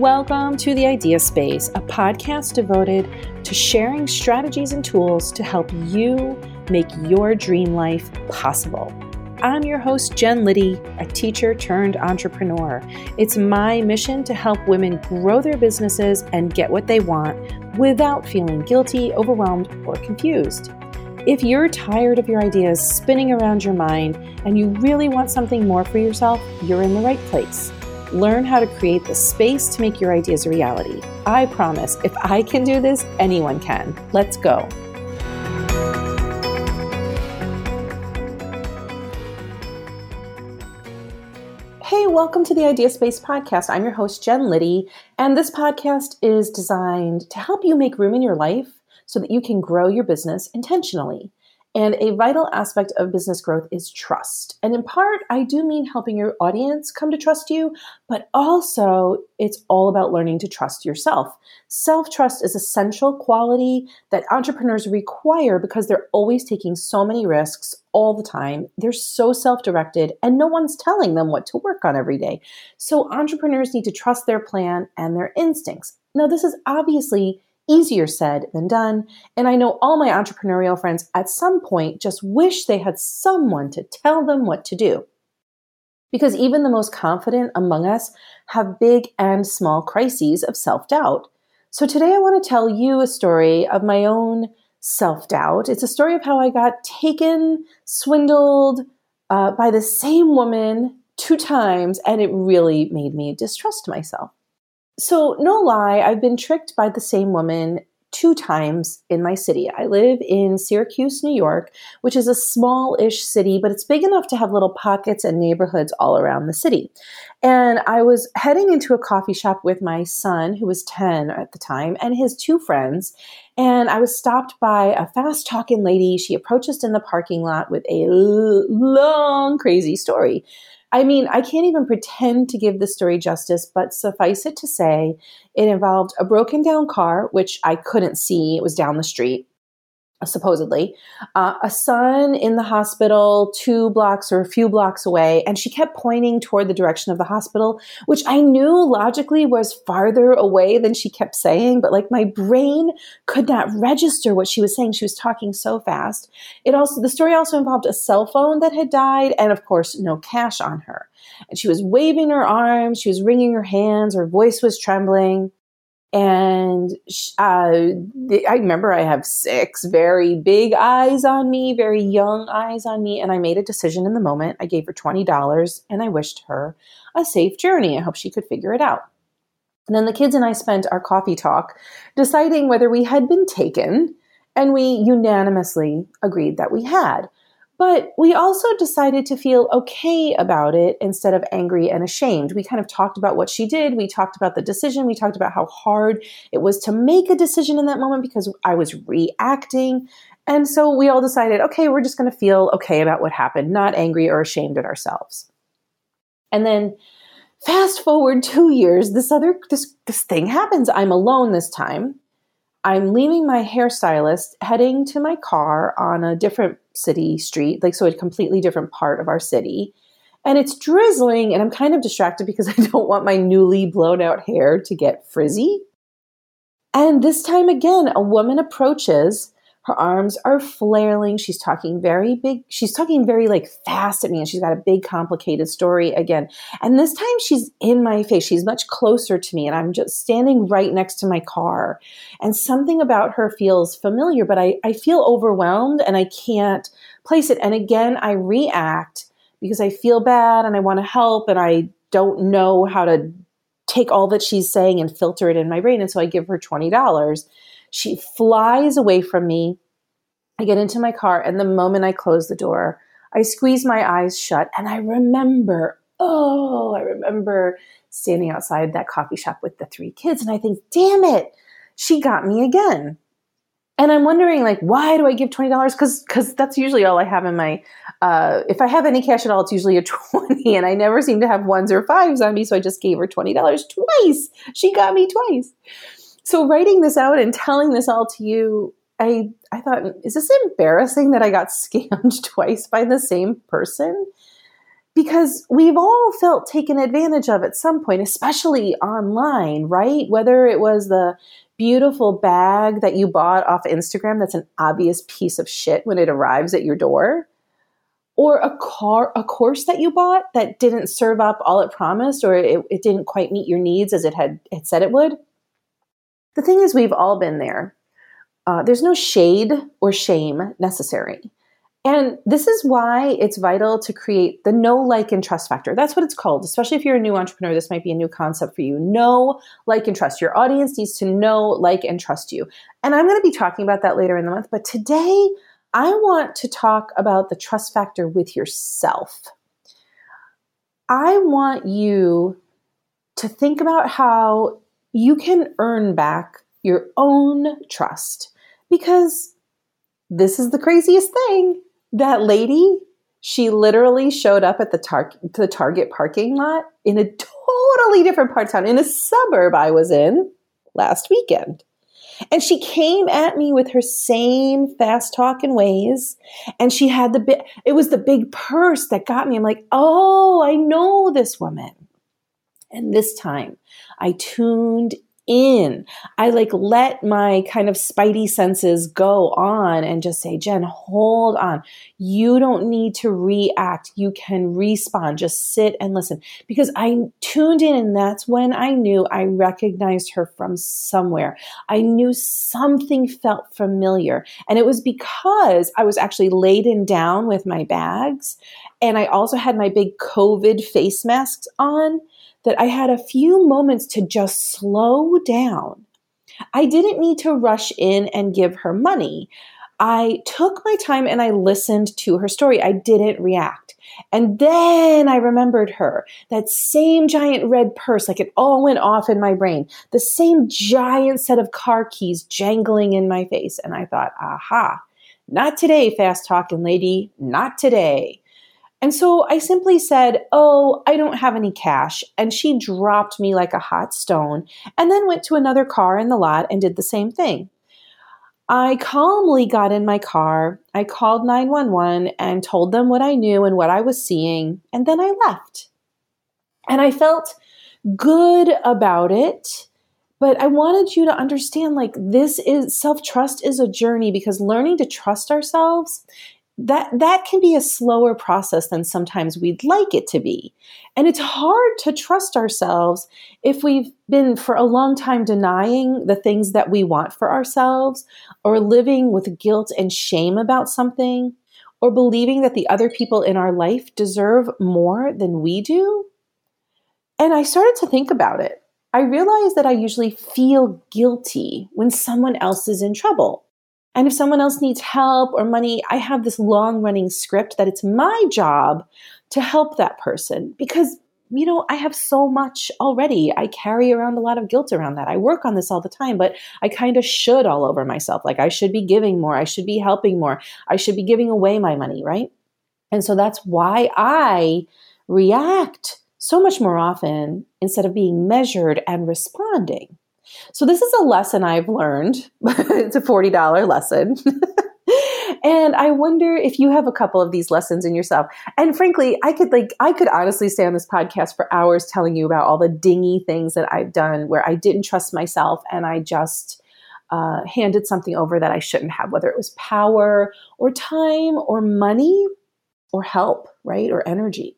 Welcome to the Idea Space, a podcast devoted to sharing strategies and tools to help you make your dream life possible. I'm your host, Jen Liddy, a teacher turned entrepreneur. It's my mission to help women grow their businesses and get what they want without feeling guilty, overwhelmed, or confused. If you're tired of your ideas spinning around your mind and you really want something more for yourself, you're in the right place. Learn how to create the space to make your ideas a reality. I promise, if I can do this, anyone can. Let's go. Hey, welcome to the Idea Space podcast. I'm your host, Jen Liddy, and this podcast is designed to help you make room in your life so that you can grow your business intentionally. And a vital aspect of business growth is trust. And in part, I do mean helping your audience come to trust you, but also it's all about learning to trust yourself. Self trust is essential quality that entrepreneurs require because they're always taking so many risks all the time. They're so self directed and no one's telling them what to work on every day. So entrepreneurs need to trust their plan and their instincts. Now, this is obviously easier said than done. And I know all my entrepreneurial friends at some point just wish they had someone to tell them what to do. Because even the most confident among us have big and small crises of self doubt. So today I want to tell you a story of my own self doubt. It's a story of how I got taken, swindled uh, by the same woman two times, and it really made me distrust myself. So, no lie, I've been tricked by the same woman two times in my city. I live in Syracuse, New York, which is a small ish city, but it's big enough to have little pockets and neighborhoods all around the city. And I was heading into a coffee shop with my son, who was 10 at the time, and his two friends. And I was stopped by a fast talking lady. She approached us in the parking lot with a long, crazy story. I mean, I can't even pretend to give the story justice, but suffice it to say, it involved a broken down car, which I couldn't see, it was down the street supposedly, uh, a son in the hospital two blocks or a few blocks away, and she kept pointing toward the direction of the hospital, which I knew logically was farther away than she kept saying, but like my brain could not register what she was saying. She was talking so fast. It also, the story also involved a cell phone that had died, and of course, no cash on her. And she was waving her arms, she was wringing her hands, her voice was trembling. And uh, I remember I have six very big eyes on me, very young eyes on me. And I made a decision in the moment. I gave her $20 and I wished her a safe journey. I hope she could figure it out. And then the kids and I spent our coffee talk deciding whether we had been taken. And we unanimously agreed that we had. But we also decided to feel okay about it instead of angry and ashamed. We kind of talked about what she did. We talked about the decision. We talked about how hard it was to make a decision in that moment because I was reacting. And so we all decided, okay, we're just going to feel okay about what happened, not angry or ashamed at ourselves. And then fast forward two years, this other this this thing happens. I'm alone this time. I'm leaving my hairstylist, heading to my car on a different city street, like so a completely different part of our city. And it's drizzling, and I'm kind of distracted because I don't want my newly blown out hair to get frizzy. And this time again, a woman approaches her arms are flailing. She's talking very big. She's talking very like fast at me and she's got a big complicated story again. And this time she's in my face. She's much closer to me and I'm just standing right next to my car. And something about her feels familiar, but I, I feel overwhelmed and I can't place it. And again, I react because I feel bad and I want to help and I don't know how to take all that she's saying and filter it in my brain. And so I give her $20 she flies away from me. I get into my car, and the moment I close the door, I squeeze my eyes shut and I remember, oh, I remember standing outside that coffee shop with the three kids. And I think, damn it, she got me again. And I'm wondering, like, why do I give twenty dollars? Because because that's usually all I have in my. Uh, if I have any cash at all, it's usually a twenty, and I never seem to have ones or fives on me. So I just gave her twenty dollars twice. She got me twice so writing this out and telling this all to you, I I thought, is this embarrassing that I got scammed twice by the same person? because we've all felt taken advantage of at some point, especially online, right? Whether it was the beautiful bag that you bought off Instagram that's an obvious piece of shit when it arrives at your door, or a car a course that you bought that didn't serve up all it promised or it, it didn't quite meet your needs as it had it said it would. The thing is, we've all been there. Uh, there's no shade or shame necessary. And this is why it's vital to create the know, like, and trust factor. That's what it's called, especially if you're a new entrepreneur. This might be a new concept for you. Know, like, and trust. Your audience needs to know, like, and trust you. And I'm going to be talking about that later in the month. But today, I want to talk about the trust factor with yourself. I want you to think about how you can earn back your own trust because this is the craziest thing that lady, she literally showed up at the, tar- the Target parking lot in a totally different part of town, in a suburb I was in last weekend. And she came at me with her same fast talking ways. And she had the bit, it was the big purse that got me. I'm like, oh, I know this woman. And this time I tuned in. I like let my kind of spidey senses go on and just say, Jen, hold on. You don't need to react. You can respond. Just sit and listen. Because I tuned in and that's when I knew I recognized her from somewhere. I knew something felt familiar. And it was because I was actually laden down with my bags. And I also had my big COVID face masks on that I had a few moments to just slow down. I didn't need to rush in and give her money. I took my time and I listened to her story. I didn't react. And then I remembered her, that same giant red purse, like it all went off in my brain, the same giant set of car keys jangling in my face. And I thought, aha, not today, fast talking lady, not today. And so I simply said, Oh, I don't have any cash. And she dropped me like a hot stone and then went to another car in the lot and did the same thing. I calmly got in my car. I called 911 and told them what I knew and what I was seeing. And then I left. And I felt good about it. But I wanted you to understand like this is self trust is a journey because learning to trust ourselves that that can be a slower process than sometimes we'd like it to be. And it's hard to trust ourselves if we've been for a long time denying the things that we want for ourselves or living with guilt and shame about something or believing that the other people in our life deserve more than we do. And i started to think about it. I realized that i usually feel guilty when someone else is in trouble and if someone else needs help or money, I have this long running script that it's my job to help that person because, you know, I have so much already. I carry around a lot of guilt around that. I work on this all the time, but I kind of should all over myself. Like I should be giving more. I should be helping more. I should be giving away my money, right? And so that's why I react so much more often instead of being measured and responding. So, this is a lesson I've learned. it's a $40 lesson. and I wonder if you have a couple of these lessons in yourself. And frankly, I could like I could honestly stay on this podcast for hours telling you about all the dingy things that I've done where I didn't trust myself and I just uh, handed something over that I shouldn't have, whether it was power or time or money or help, right? Or energy.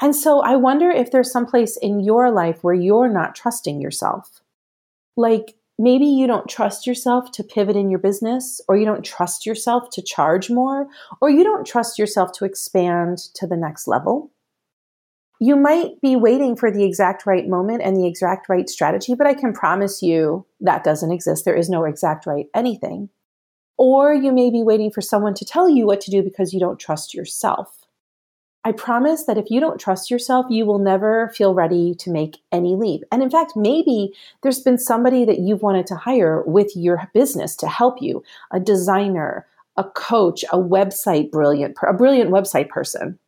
And so I wonder if there's some place in your life where you're not trusting yourself like maybe you don't trust yourself to pivot in your business, or you don't trust yourself to charge more, or you don't trust yourself to expand to the next level. You might be waiting for the exact right moment and the exact right strategy, but I can promise you that doesn't exist. There is no exact right anything. Or you may be waiting for someone to tell you what to do because you don't trust yourself. I promise that if you don't trust yourself, you will never feel ready to make any leap. And in fact, maybe there's been somebody that you've wanted to hire with your business to help you a designer, a coach, a website brilliant, a brilliant website person.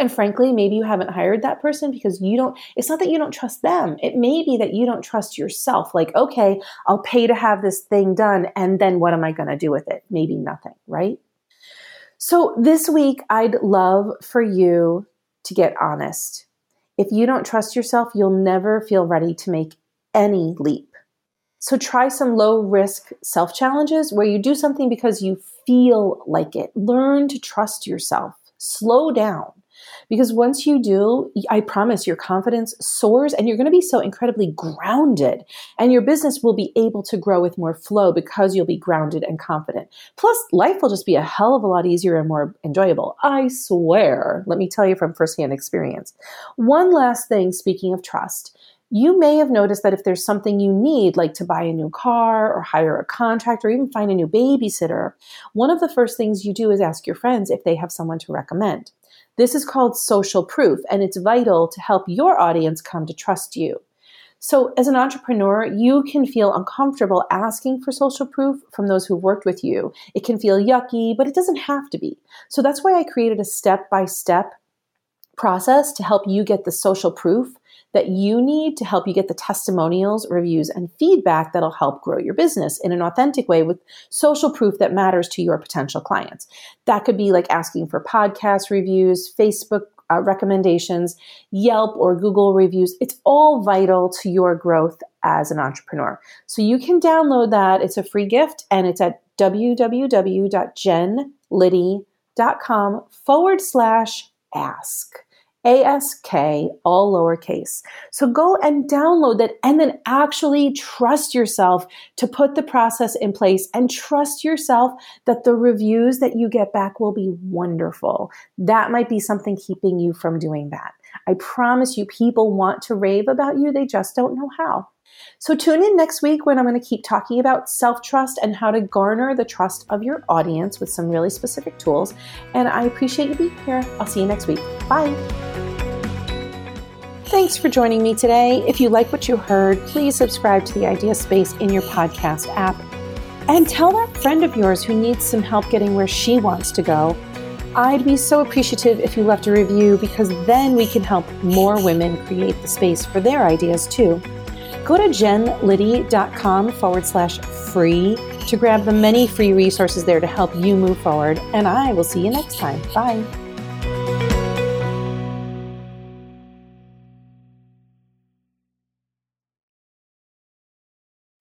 And frankly, maybe you haven't hired that person because you don't, it's not that you don't trust them. It may be that you don't trust yourself. Like, okay, I'll pay to have this thing done. And then what am I going to do with it? Maybe nothing, right? So this week, I'd love for you to get honest. If you don't trust yourself, you'll never feel ready to make any leap. So try some low risk self challenges where you do something because you feel like it. Learn to trust yourself. Slow down. Because once you do, I promise your confidence soars and you're going to be so incredibly grounded. And your business will be able to grow with more flow because you'll be grounded and confident. Plus, life will just be a hell of a lot easier and more enjoyable. I swear. Let me tell you from firsthand experience. One last thing, speaking of trust you may have noticed that if there's something you need, like to buy a new car or hire a contractor or even find a new babysitter, one of the first things you do is ask your friends if they have someone to recommend. This is called social proof, and it's vital to help your audience come to trust you. So, as an entrepreneur, you can feel uncomfortable asking for social proof from those who've worked with you. It can feel yucky, but it doesn't have to be. So, that's why I created a step by step process to help you get the social proof that you need to help you get the testimonials, reviews, and feedback that'll help grow your business in an authentic way with social proof that matters to your potential clients. That could be like asking for podcast reviews, Facebook uh, recommendations, Yelp or Google reviews. It's all vital to your growth as an entrepreneur. So you can download that. It's a free gift and it's at www.jenliddy.com forward slash ask. ASK, all lowercase. So go and download that and then actually trust yourself to put the process in place and trust yourself that the reviews that you get back will be wonderful. That might be something keeping you from doing that. I promise you, people want to rave about you, they just don't know how. So tune in next week when I'm going to keep talking about self trust and how to garner the trust of your audience with some really specific tools. And I appreciate you being here. I'll see you next week. Bye. Thanks for joining me today. If you like what you heard, please subscribe to the Idea Space in your podcast app. And tell that friend of yours who needs some help getting where she wants to go. I'd be so appreciative if you left a review because then we can help more women create the space for their ideas too. Go to jenliddy.com forward slash free to grab the many free resources there to help you move forward. And I will see you next time. Bye.